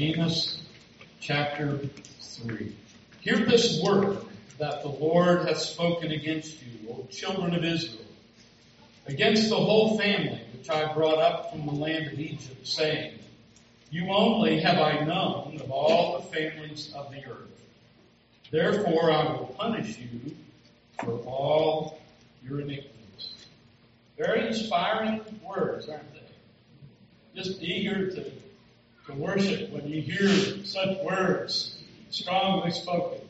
Amos chapter 3. Hear this word that the Lord hath spoken against you, O children of Israel, against the whole family which I brought up from the land of Egypt, saying, You only have I known of all the families of the earth. Therefore I will punish you for all your iniquities. Very inspiring words, aren't they? Just eager to, to worship when you hear such words strongly spoken.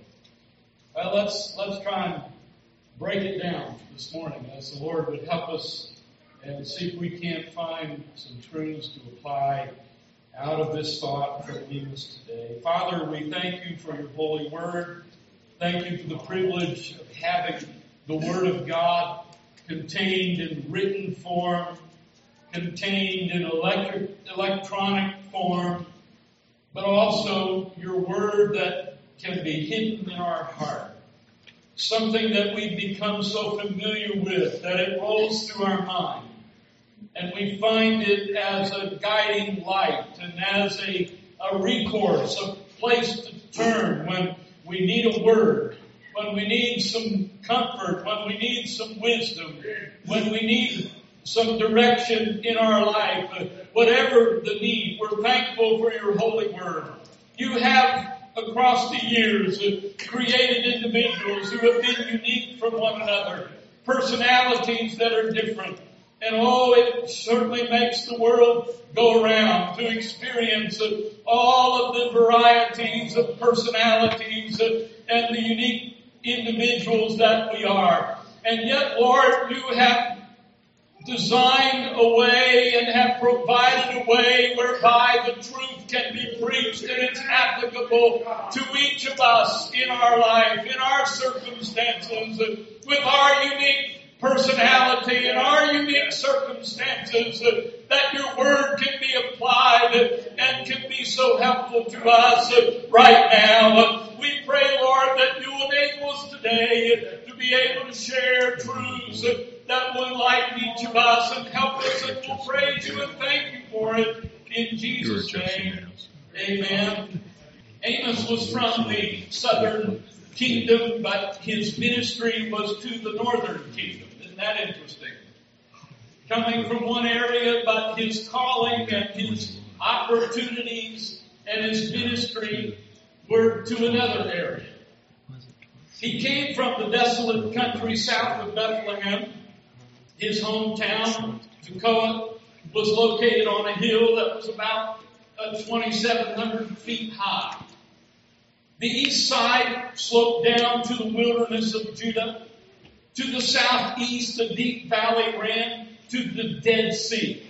Well, let's let's try and break it down this morning as the Lord would help us and see if we can't find some truths to apply out of this thought from Amos today. Father, we thank you for your holy word. Thank you for the privilege of having the word of God contained in written form, contained in electric, electronic form, but also your word that can be hidden in our heart. Something that we've become so familiar with that it rolls through our mind. And we find it as a guiding light and as a, a recourse, a place to turn when we need a word, when we need some comfort, when we need some wisdom, when we need some direction in our life, whatever the need, we're thankful for your holy word. You have across the years created individuals who have been unique from one another, personalities that are different. And oh, it certainly makes the world go around to experience all of the varieties of personalities and the unique individuals that we are. And yet, Lord, you have designed a way and have provided a way whereby the truth can be preached and it's applicable to each of us in our life, in our circumstances, with our unique personality and our unique circumstances, that your word can be applied and can be so helpful to us right now. We pray, Lord, that you enable us today to be able to share truths that will enlighten each of us and help us and we'll praise you and thank you for it in Jesus' name. Amen. Amos was from the southern kingdom, but his ministry was to the northern kingdom. Isn't that interesting? Coming from one area, but his calling and his opportunities and his ministry were to another area. He came from the desolate country south of Bethlehem his hometown, Tekoa, was located on a hill that was about uh, 2,700 feet high. The east side sloped down to the wilderness of Judah. To the southeast, a deep valley ran to the Dead Sea.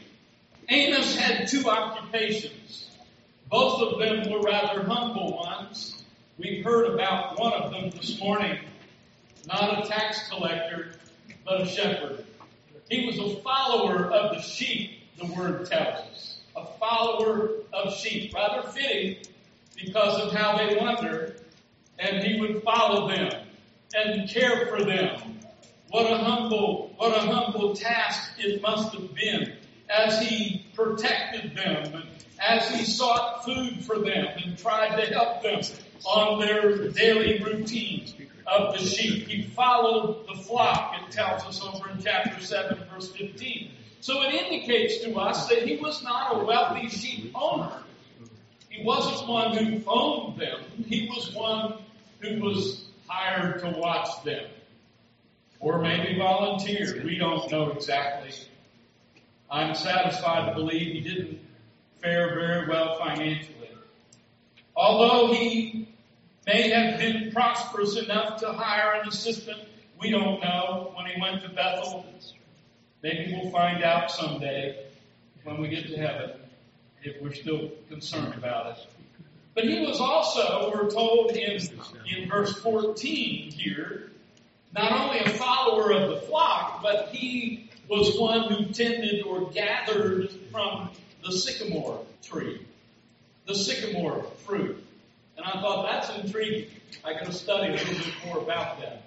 Amos had two occupations. Both of them were rather humble ones. We've heard about one of them this morning. Not a tax collector, but a shepherd. He was a follower of the sheep, the word tells us. A follower of sheep. Rather fitting because of how they wandered. And he would follow them and care for them. What a humble, what a humble task it must have been as he protected them and as he sought food for them and tried to help them on their daily routines of the sheep. He followed the flock, it tells us over in chapter 7, verse 15. So it indicates to us that he was not a wealthy sheep owner. He wasn't one who owned them. He was one who was hired to watch them. Or maybe volunteered. We don't know exactly. I'm satisfied to believe he didn't fare very well financially. Although he may have been prosperous enough to hire an assistant. We don't know when he went to Bethel. Maybe we'll find out someday when we get to heaven if we're still concerned about it. But he was also, we're told in, in verse 14 here, not only a follower of the flock, but he was one who tended or gathered from the sycamore tree, the sycamore fruit. And I thought, that's intriguing. I got to study a little bit more about that.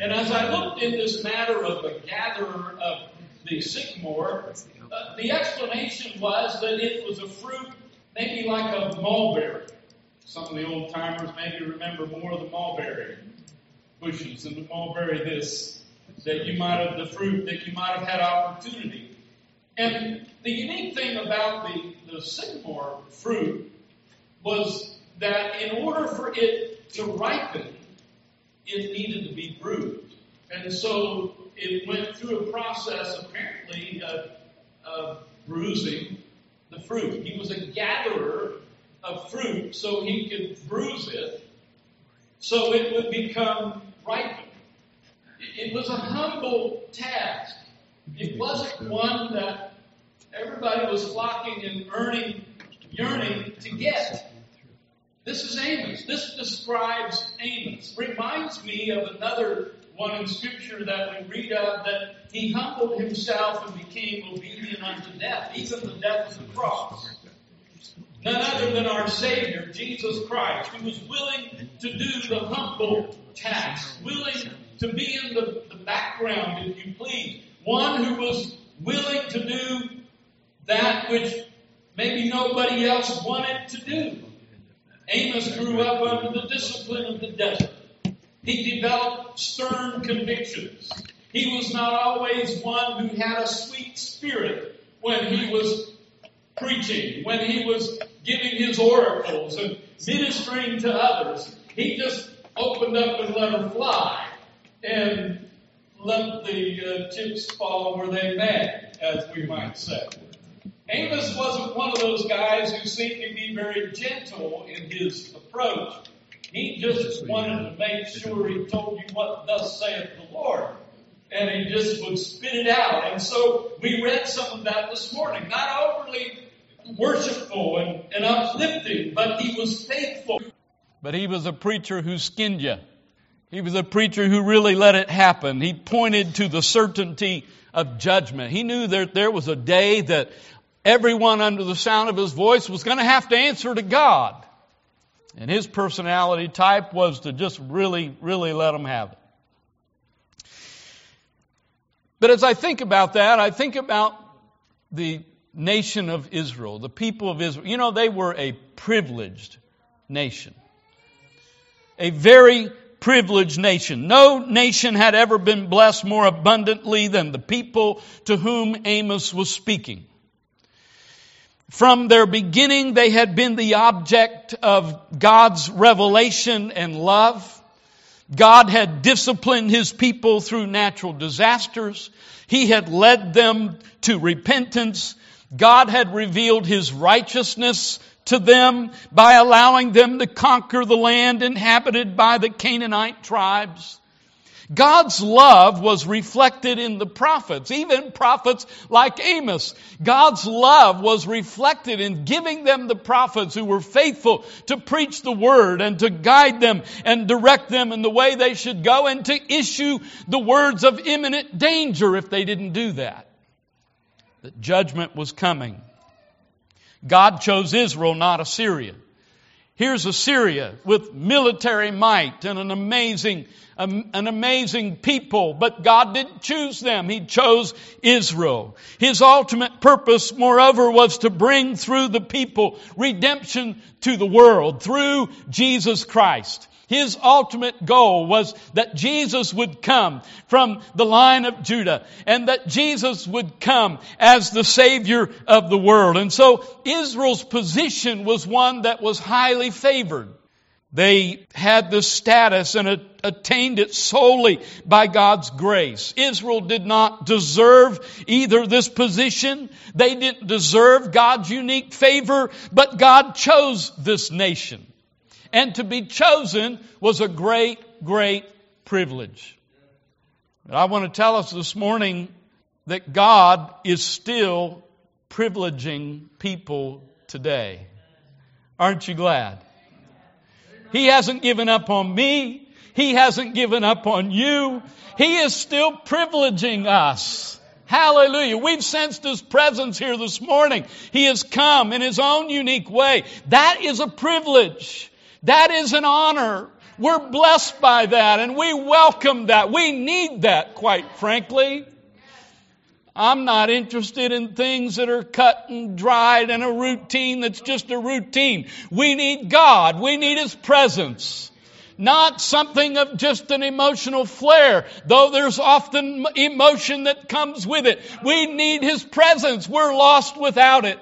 And as I looked in this matter of a gatherer of the sycamore, uh, the explanation was that it was a fruit maybe like a mulberry. Some of the old timers maybe remember more of the mulberry bushes and the mulberry this that you might have the fruit that you might have had opportunity. And the unique thing about the, the sycamore fruit was that in order for it to ripen, it needed to be bruised. And so it went through a process, apparently, of, of bruising the fruit. He was a gatherer of fruit so he could bruise it so it would become ripened. It was a humble task. It wasn't one that everybody was flocking and earning, yearning to get. This is Amos. This describes Amos. Reminds me of another one in Scripture that we read of that he humbled himself and became obedient unto death, even the death of the cross. None other than our Savior, Jesus Christ, who was willing to do the humble task, willing to be in the, the background, if you please. One who was willing to do that which maybe nobody else wanted to do. Amos grew up under the discipline of the desert. He developed stern convictions. He was not always one who had a sweet spirit when he was preaching, when he was giving his oracles and ministering to others. He just opened up and let her fly and let the uh, chips fall where they may, as we might say. Amos wasn't one of those guys who seemed to be very gentle in his approach. He just wanted to make sure he told you what thus saith the Lord. And he just would spit it out. And so we read some of that this morning. Not overly worshipful and, and uplifting, but he was faithful. But he was a preacher who skinned you. He was a preacher who really let it happen. He pointed to the certainty of judgment. He knew that there was a day that everyone under the sound of his voice was going to have to answer to God. And his personality type was to just really, really let them have it. But as I think about that, I think about the nation of Israel, the people of Israel. You know, they were a privileged nation. A very privileged nation. No nation had ever been blessed more abundantly than the people to whom Amos was speaking. From their beginning, they had been the object of God's revelation and love. God had disciplined His people through natural disasters. He had led them to repentance. God had revealed His righteousness to them by allowing them to conquer the land inhabited by the Canaanite tribes. God's love was reflected in the prophets, even prophets like Amos. God's love was reflected in giving them the prophets who were faithful to preach the word and to guide them and direct them in the way they should go and to issue the words of imminent danger if they didn't do that. That judgment was coming. God chose Israel, not Assyria. Here's Assyria with military might and an amazing, um, an amazing people, but God didn't choose them. He chose Israel. His ultimate purpose, moreover, was to bring through the people redemption to the world through Jesus Christ. His ultimate goal was that Jesus would come from the line of Judah and that Jesus would come as the Savior of the world. And so Israel's position was one that was highly favored. They had this status and attained it solely by God's grace. Israel did not deserve either this position. They didn't deserve God's unique favor, but God chose this nation. And to be chosen was a great, great privilege. I want to tell us this morning that God is still privileging people today. Aren't you glad? He hasn't given up on me. He hasn't given up on you. He is still privileging us. Hallelujah. We've sensed His presence here this morning. He has come in His own unique way. That is a privilege. That is an honor. We're blessed by that and we welcome that. We need that, quite frankly. I'm not interested in things that are cut and dried and a routine that's just a routine. We need God. We need His presence. Not something of just an emotional flare, though there's often emotion that comes with it. We need His presence. We're lost without it.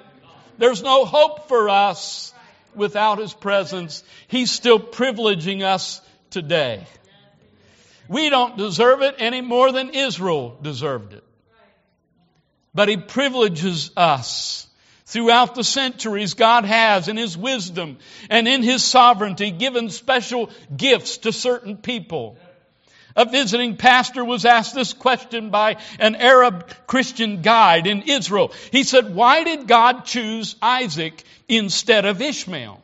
There's no hope for us without His presence. He's still privileging us today. We don't deserve it any more than Israel deserved it. But He privileges us. Throughout the centuries, God has, in His wisdom and in His sovereignty, given special gifts to certain people. A visiting pastor was asked this question by an Arab Christian guide in Israel. He said, Why did God choose Isaac instead of Ishmael?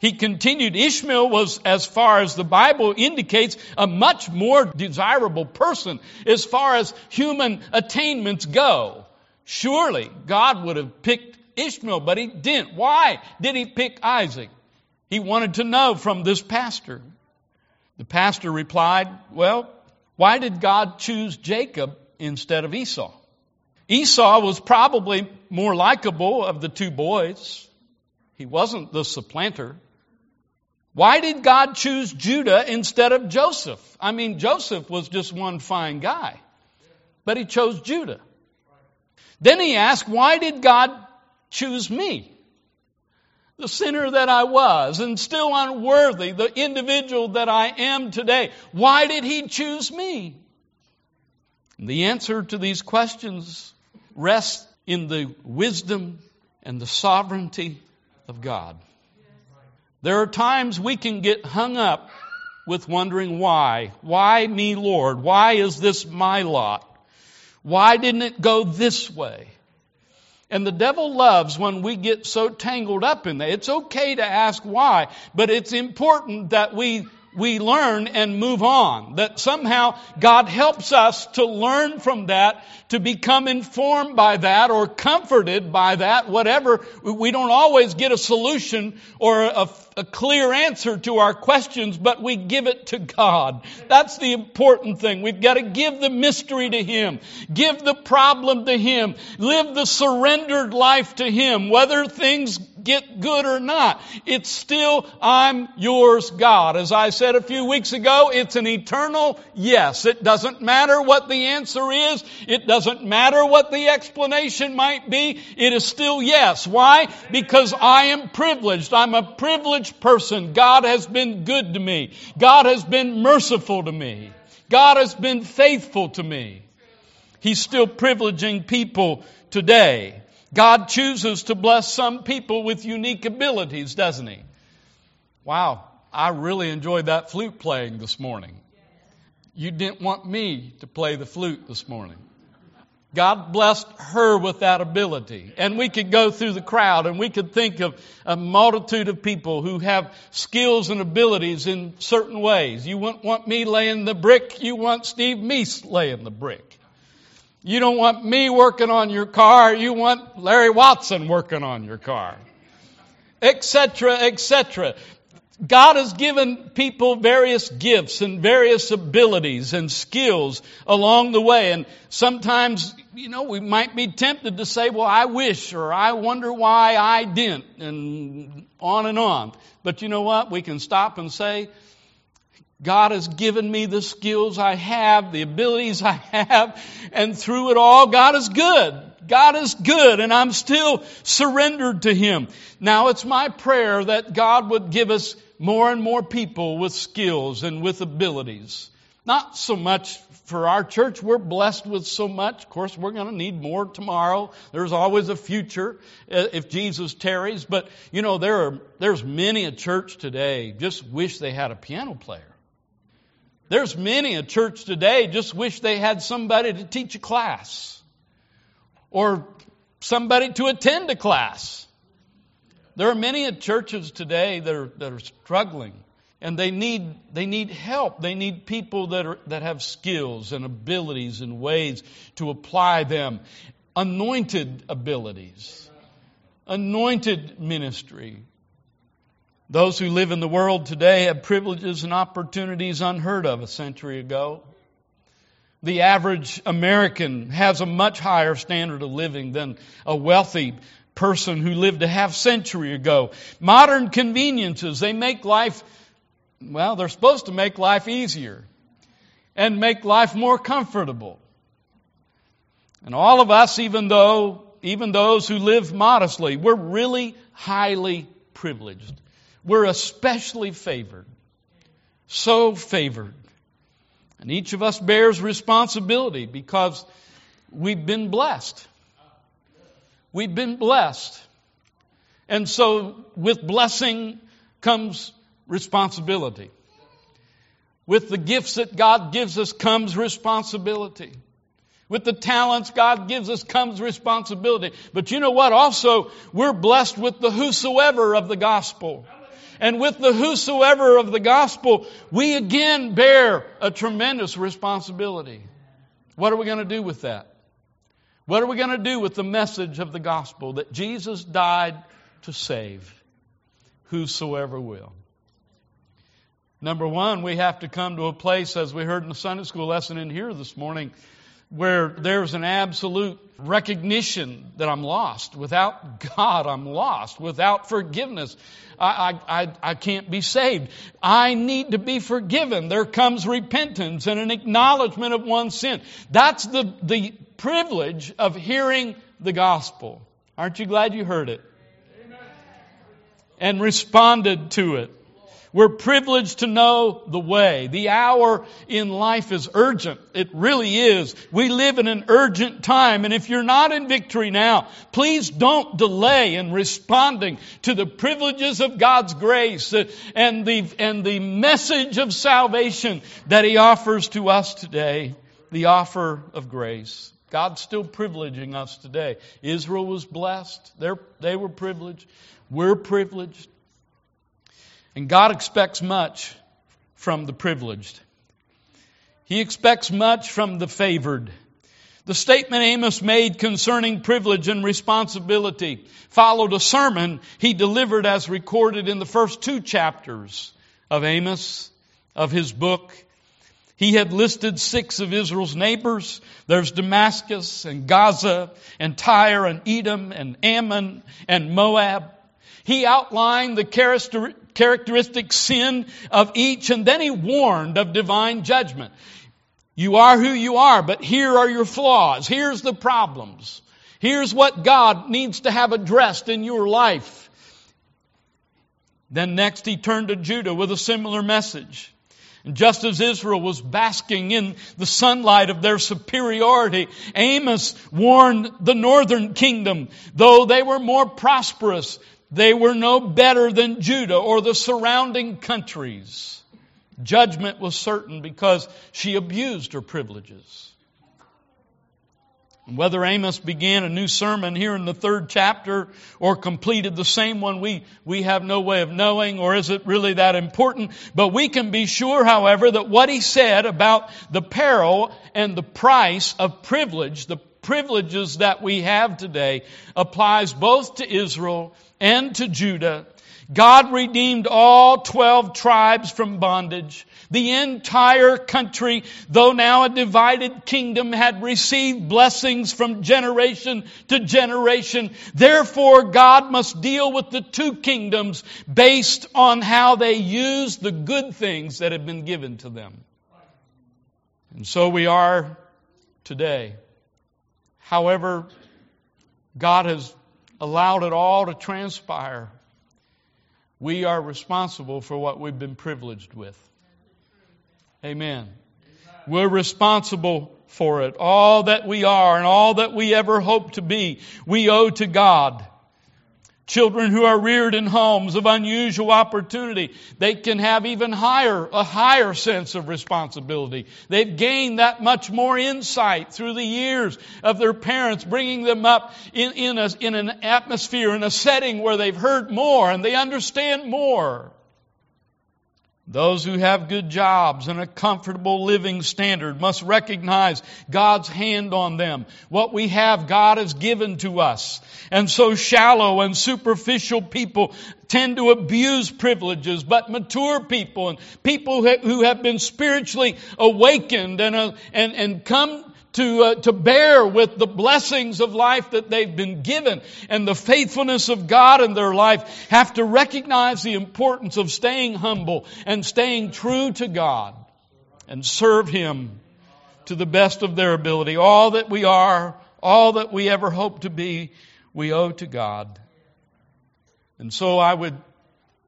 He continued, Ishmael was, as far as the Bible indicates, a much more desirable person as far as human attainments go. Surely God would have picked Ishmael, but he didn't. Why did he pick Isaac? He wanted to know from this pastor. The pastor replied, Well, why did God choose Jacob instead of Esau? Esau was probably more likable of the two boys. He wasn't the supplanter. Why did God choose Judah instead of Joseph? I mean, Joseph was just one fine guy, but he chose Judah. Then he asked, Why did God choose me? The sinner that I was and still unworthy, the individual that I am today. Why did he choose me? The answer to these questions rests in the wisdom and the sovereignty of God. There are times we can get hung up with wondering why. Why me, Lord? Why is this my lot? Why didn't it go this way? And the devil loves when we get so tangled up in that. It's okay to ask why, but it's important that we we learn and move on. That somehow God helps us to learn from that, to become informed by that or comforted by that, whatever. We don't always get a solution or a, a clear answer to our questions, but we give it to God. That's the important thing. We've got to give the mystery to Him. Give the problem to Him. Live the surrendered life to Him. Whether things get good or not, it's still, I'm yours, God. As I said a few weeks ago, it's an eternal yes. It doesn't matter what the answer is. It doesn't matter what the explanation might be. It is still yes. Why? Because I am privileged. I'm a privileged person. God has been good to me. God has been merciful to me. God has been faithful to me. He's still privileging people today. God chooses to bless some people with unique abilities, doesn't He? Wow, I really enjoyed that flute playing this morning. You didn't want me to play the flute this morning. God blessed her with that ability. And we could go through the crowd and we could think of a multitude of people who have skills and abilities in certain ways. You wouldn't want me laying the brick, you want Steve Meese laying the brick. You don't want me working on your car, you want Larry Watson working on your car. Etc., etc. God has given people various gifts and various abilities and skills along the way. And sometimes, you know, we might be tempted to say, well, I wish or I wonder why I didn't and on and on. But you know what? We can stop and say, God has given me the skills I have, the abilities I have, and through it all, God is good. God is good and I'm still surrendered to Him. Now it's my prayer that God would give us more and more people with skills and with abilities. Not so much for our church. We're blessed with so much. Of course, we're going to need more tomorrow. There's always a future uh, if Jesus tarries. But, you know, there are, there's many a church today just wish they had a piano player. There's many a church today just wish they had somebody to teach a class or somebody to attend a class. There are many churches today that are, that are struggling and they need, they need help. They need people that, are, that have skills and abilities and ways to apply them. Anointed abilities. Anointed ministry. Those who live in the world today have privileges and opportunities unheard of a century ago. the average American has a much higher standard of living than a wealthy person who lived a half century ago. Modern conveniences, they make life, well, they're supposed to make life easier and make life more comfortable. And all of us, even though, even those who live modestly, we're really highly privileged. We're especially favored. So favored. And each of us bears responsibility because we've been blessed. We've been blessed. And so with blessing comes responsibility. With the gifts that God gives us comes responsibility. With the talents God gives us comes responsibility. But you know what? Also, we're blessed with the whosoever of the gospel. And with the whosoever of the gospel, we again bear a tremendous responsibility. What are we going to do with that? What are we going to do with the message of the gospel that Jesus died to save whosoever will? Number one, we have to come to a place, as we heard in the Sunday school lesson in here this morning, where there's an absolute recognition that I'm lost. Without God, I'm lost. Without forgiveness, I, I, I, can't be saved. I need to be forgiven. There comes repentance and an acknowledgement of one's sin. That's the, the privilege of hearing the gospel. Aren't you glad you heard it? And responded to it. We're privileged to know the way. The hour in life is urgent. It really is. We live in an urgent time. And if you're not in victory now, please don't delay in responding to the privileges of God's grace and the, and the message of salvation that He offers to us today. The offer of grace. God's still privileging us today. Israel was blessed. They're, they were privileged. We're privileged. And God expects much from the privileged. He expects much from the favored. The statement Amos made concerning privilege and responsibility followed a sermon he delivered as recorded in the first two chapters of Amos, of his book. He had listed six of Israel's neighbors. There's Damascus and Gaza and Tyre and Edom and Ammon and Moab. He outlined the characteristic sin of each and then he warned of divine judgment. You are who you are, but here are your flaws. Here's the problems. Here's what God needs to have addressed in your life. Then next he turned to Judah with a similar message. And just as Israel was basking in the sunlight of their superiority, Amos warned the northern kingdom, though they were more prosperous, they were no better than Judah or the surrounding countries. Judgment was certain because she abused her privileges. Whether Amos began a new sermon here in the third chapter or completed the same one, we, we have no way of knowing, or is it really that important? But we can be sure, however, that what he said about the peril and the price of privilege, the privileges that we have today, applies both to Israel and to Judah. God redeemed all 12 tribes from bondage. The entire country, though now a divided kingdom, had received blessings from generation to generation. Therefore, God must deal with the two kingdoms based on how they use the good things that have been given to them. And so we are today. However, God has allowed it all to transpire. We are responsible for what we've been privileged with. Amen. We're responsible for it. All that we are and all that we ever hope to be, we owe to God. Children who are reared in homes of unusual opportunity, they can have even higher, a higher sense of responsibility. They've gained that much more insight through the years of their parents bringing them up in, in, a, in an atmosphere, in a setting where they've heard more and they understand more. Those who have good jobs and a comfortable living standard must recognize God's hand on them. What we have, God has given to us. And so shallow and superficial people tend to abuse privileges, but mature people and people who have been spiritually awakened and, uh, and, and come to, uh, to bear with the blessings of life that they've been given and the faithfulness of God in their life have to recognize the importance of staying humble and staying true to God and serve Him to the best of their ability. All that we are, all that we ever hope to be, we owe to God. And so I would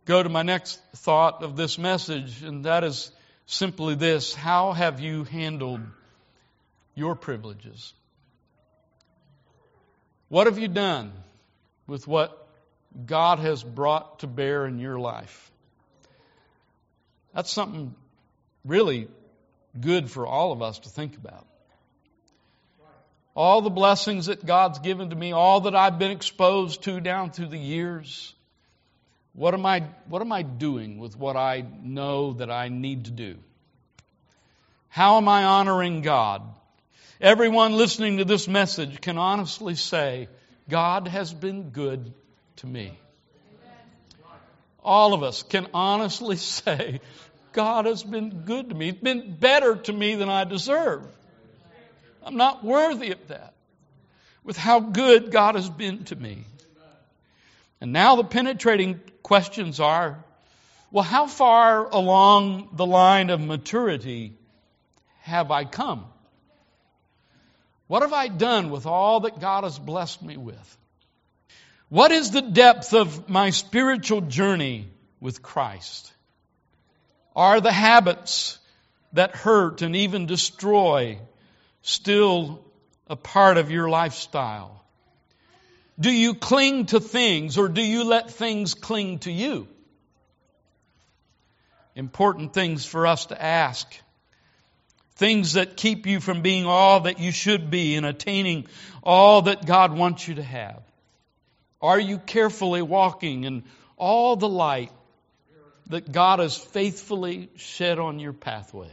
go to my next thought of this message, and that is simply this. How have you handled your privileges? What have you done with what God has brought to bear in your life? That's something really good for all of us to think about. All the blessings that God's given to me, all that I've been exposed to down through the years. What am I, what am I doing with what I know that I need to do? How am I honoring God? Everyone listening to this message can honestly say, God has been good to me. All of us can honestly say, God has been good to me. He's been better to me than I deserve. I'm not worthy of that. With how good God has been to me. And now the penetrating questions are well, how far along the line of maturity have I come? What have I done with all that God has blessed me with? What is the depth of my spiritual journey with Christ? Are the habits that hurt and even destroy still a part of your lifestyle? Do you cling to things or do you let things cling to you? Important things for us to ask. Things that keep you from being all that you should be and attaining all that God wants you to have. Are you carefully walking in all the light that God has faithfully shed on your pathway?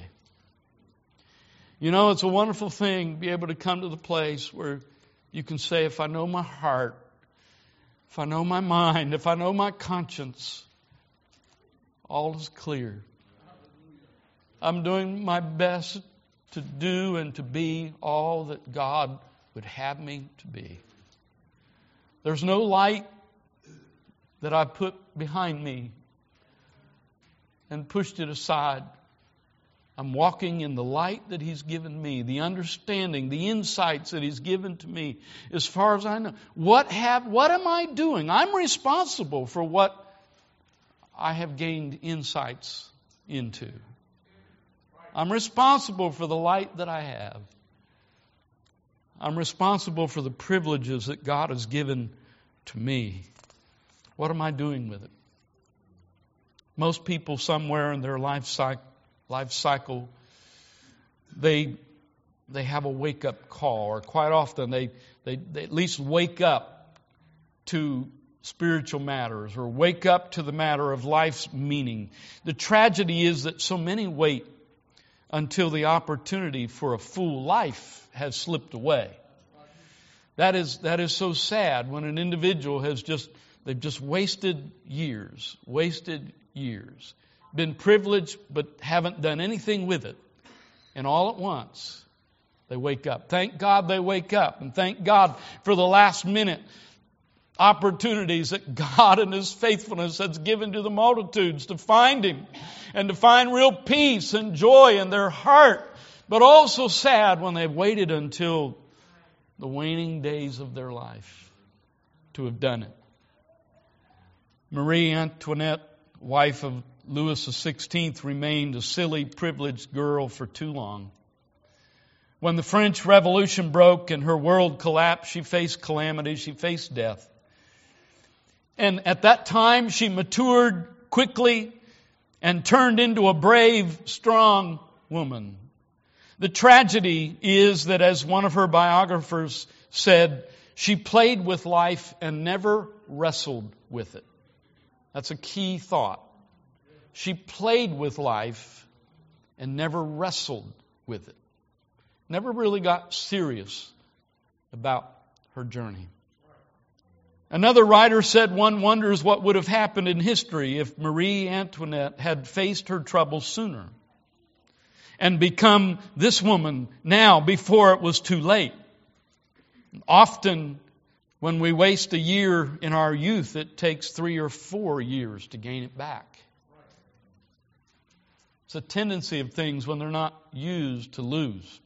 You know, it's a wonderful thing to be able to come to the place where you can say, if I know my heart, if I know my mind, if I know my conscience, all is clear. I'm doing my best to do and to be all that God would have me to be. There's no light that I put behind me and pushed it aside. I'm walking in the light that He's given me, the understanding, the insights that He's given to me, as far as I know. What have what am I doing? I'm responsible for what I have gained insights into. I'm responsible for the light that I have. I'm responsible for the privileges that God has given to me. What am I doing with it? Most people, somewhere in their life cycle, they, they have a wake up call, or quite often they, they, they at least wake up to spiritual matters or wake up to the matter of life's meaning. The tragedy is that so many wait until the opportunity for a full life has slipped away. That is, that is so sad when an individual has just, they've just wasted years, wasted years, been privileged but haven't done anything with it. And all at once, they wake up. Thank God they wake up. And thank God for the last minute opportunities that God in His faithfulness has given to the multitudes to find Him and to find real peace and joy in their heart, but also sad when they've waited until the waning days of their life to have done it. Marie Antoinette, wife of Louis XVI, remained a silly, privileged girl for too long. When the French Revolution broke and her world collapsed, she faced calamity, she faced death. And at that time, she matured quickly and turned into a brave, strong woman. The tragedy is that, as one of her biographers said, she played with life and never wrestled with it. That's a key thought. she played with life and never wrestled with it. Never really got serious about her journey. Another writer said one wonders what would have happened in history if Marie Antoinette had faced her troubles sooner and become this woman now before it was too late. Often, when we waste a year in our youth, it takes three or four years to gain it back. It's a tendency of things when they're not used to lose.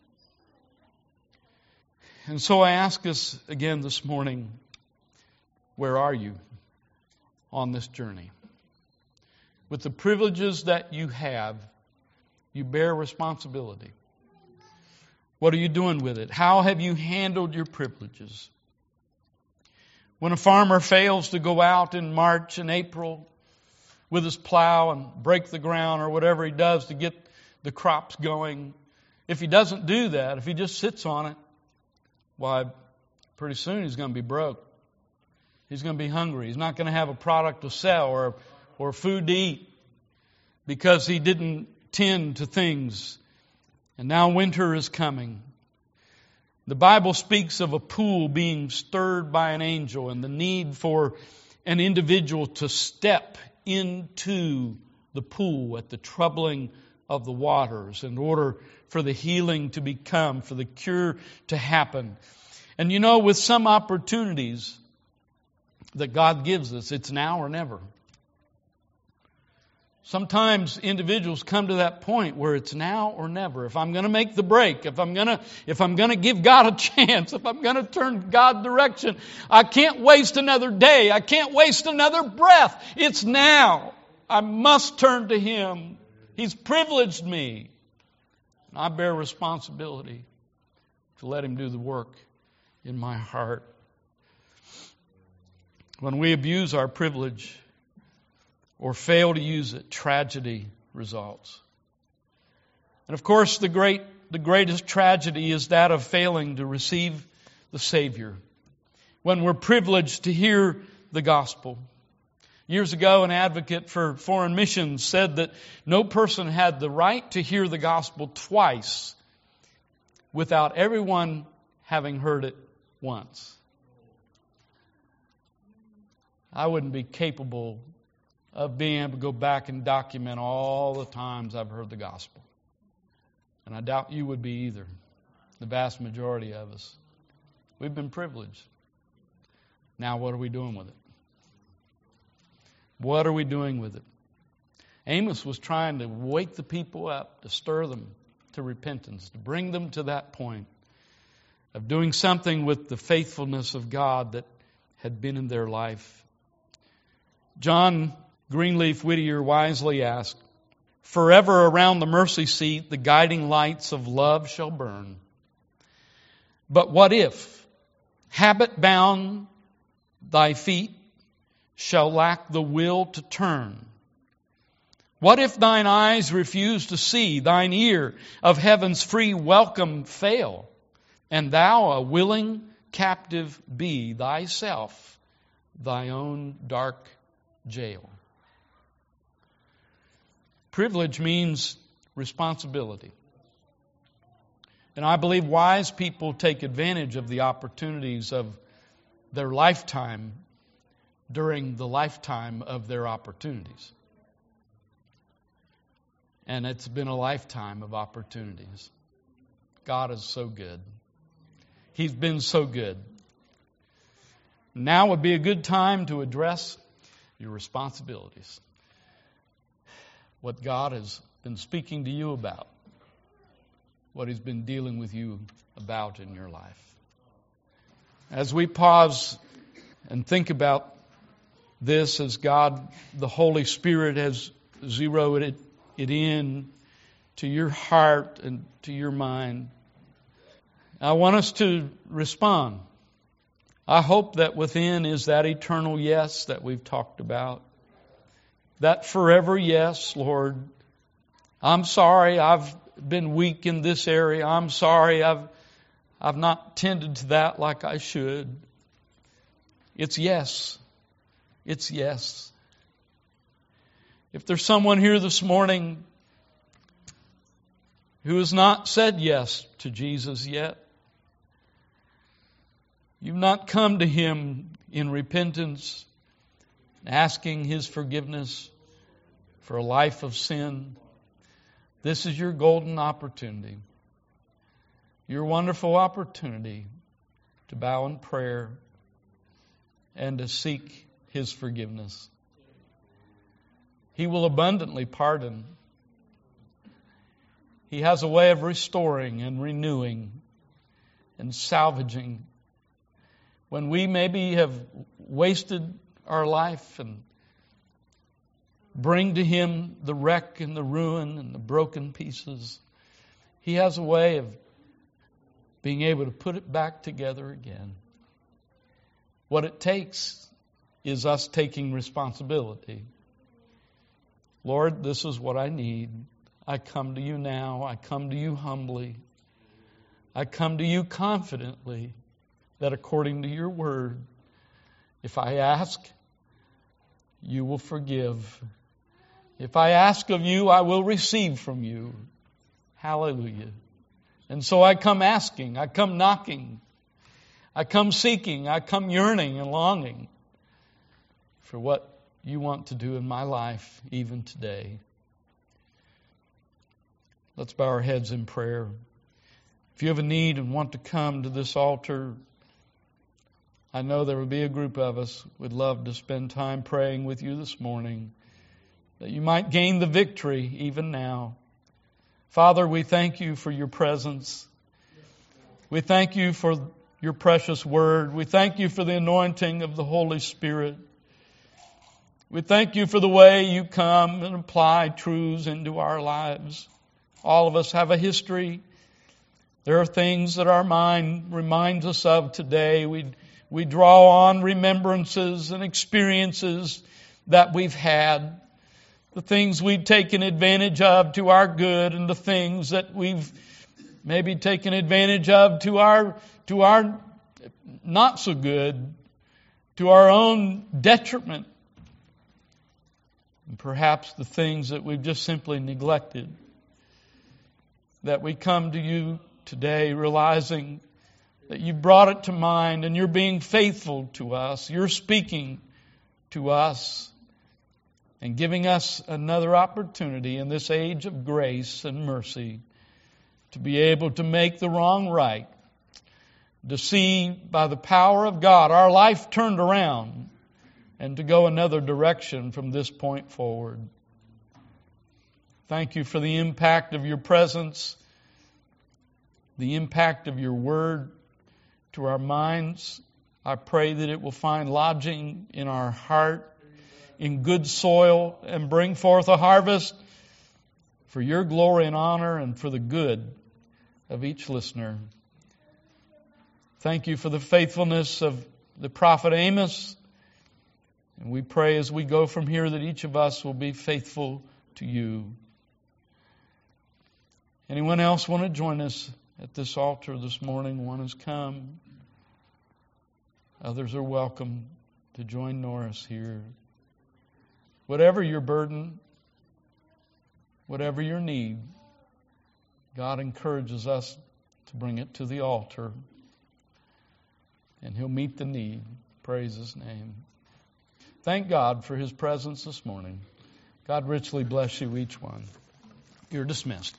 And so I ask us again this morning where are you on this journey? With the privileges that you have, you bear responsibility. What are you doing with it? How have you handled your privileges? When a farmer fails to go out in March and April with his plow and break the ground or whatever he does to get the crops going, if he doesn't do that, if he just sits on it, why, pretty soon he's going to be broke. He's going to be hungry. He's not going to have a product to sell or, or food to eat because he didn't tend to things. And now winter is coming. The Bible speaks of a pool being stirred by an angel and the need for an individual to step into the pool at the troubling of the waters in order for the healing to become, for the cure to happen. And you know, with some opportunities, that God gives us. It's now or never. Sometimes individuals come to that point where it's now or never. If I'm going to make the break, if I'm going to, if I'm going to give God a chance, if I'm going to turn God direction, I can't waste another day. I can't waste another breath. It's now. I must turn to Him. He's privileged me. I bear responsibility to let Him do the work in my heart. When we abuse our privilege or fail to use it, tragedy results. And of course, the great, the greatest tragedy is that of failing to receive the Savior. When we're privileged to hear the gospel. Years ago, an advocate for foreign missions said that no person had the right to hear the gospel twice without everyone having heard it once. I wouldn't be capable of being able to go back and document all the times I've heard the gospel. And I doubt you would be either, the vast majority of us. We've been privileged. Now, what are we doing with it? What are we doing with it? Amos was trying to wake the people up, to stir them to repentance, to bring them to that point of doing something with the faithfulness of God that had been in their life. John Greenleaf Whittier wisely asked, Forever around the mercy seat the guiding lights of love shall burn. But what if, habit bound, thy feet shall lack the will to turn? What if thine eyes refuse to see, thine ear of heaven's free welcome fail, and thou a willing captive be thyself, thy own dark jail. Privilege means responsibility. And I believe wise people take advantage of the opportunities of their lifetime during the lifetime of their opportunities. And it's been a lifetime of opportunities. God is so good. He's been so good. Now would be a good time to address your responsibilities. What God has been speaking to you about. What He's been dealing with you about in your life. As we pause and think about this as God, the Holy Spirit, has zeroed it, it in to your heart and to your mind, I want us to respond. I hope that within is that eternal yes that we've talked about. That forever yes, Lord. I'm sorry I've been weak in this area. I'm sorry I've, I've not tended to that like I should. It's yes. It's yes. If there's someone here this morning who has not said yes to Jesus yet, you've not come to Him in repentance, asking His forgiveness for a life of sin, this is your golden opportunity, your wonderful opportunity to bow in prayer and to seek His forgiveness. He will abundantly pardon. He has a way of restoring and renewing and salvaging. When we maybe have wasted our life and bring to Him the wreck and the ruin and the broken pieces, He has a way of being able to put it back together again. What it takes is us taking responsibility. Lord, this is what I need. I come to you now. I come to you humbly. I come to you confidently that according to your word, if I ask, you will forgive. If I ask of you, I will receive from you. Hallelujah. And so I come asking, I come knocking, I come seeking, I come yearning and longing for what you want to do in my life even today. Let's bow our heads in prayer. If you have a need and want to come to this altar, I know there will be a group of us would love to spend time praying with you this morning that you might gain the victory even now. Father, we thank you for your presence. We thank you for your precious word. We thank you for the anointing of the Holy Spirit. We thank you for the way you come and apply truths into our lives. All of us have a history. There are things that our mind reminds us of today. We, we draw on remembrances and experiences that we've had. The things we've taken advantage of to our good and the things that we've maybe taken advantage of to our, to our not so good, to our own detriment and perhaps the things that we've just simply neglected. That we come to you today realizing that you brought it to mind and you're being faithful to us. You're speaking to us and giving us another opportunity in this age of grace and mercy to be able to make the wrong right, to see by the power of God our life turned around and to go another direction from this point forward. Thank you for the impact of your presence, the impact of your word to our minds. I pray that it will find lodging in our heart, in good soil, and bring forth a harvest for your glory and honor and for the good of each listener. Thank you for the faithfulness of the prophet Amos and we pray as we go from here that each of us will be faithful to you. Anyone else want to join us at this altar this morning? One has come. Others are welcome to join Norris here. Whatever your burden, whatever your need, God encourages us to bring it to the altar. And He'll meet the need. Praise His name. Thank God for his presence this morning. God richly bless you, each one. You're dismissed.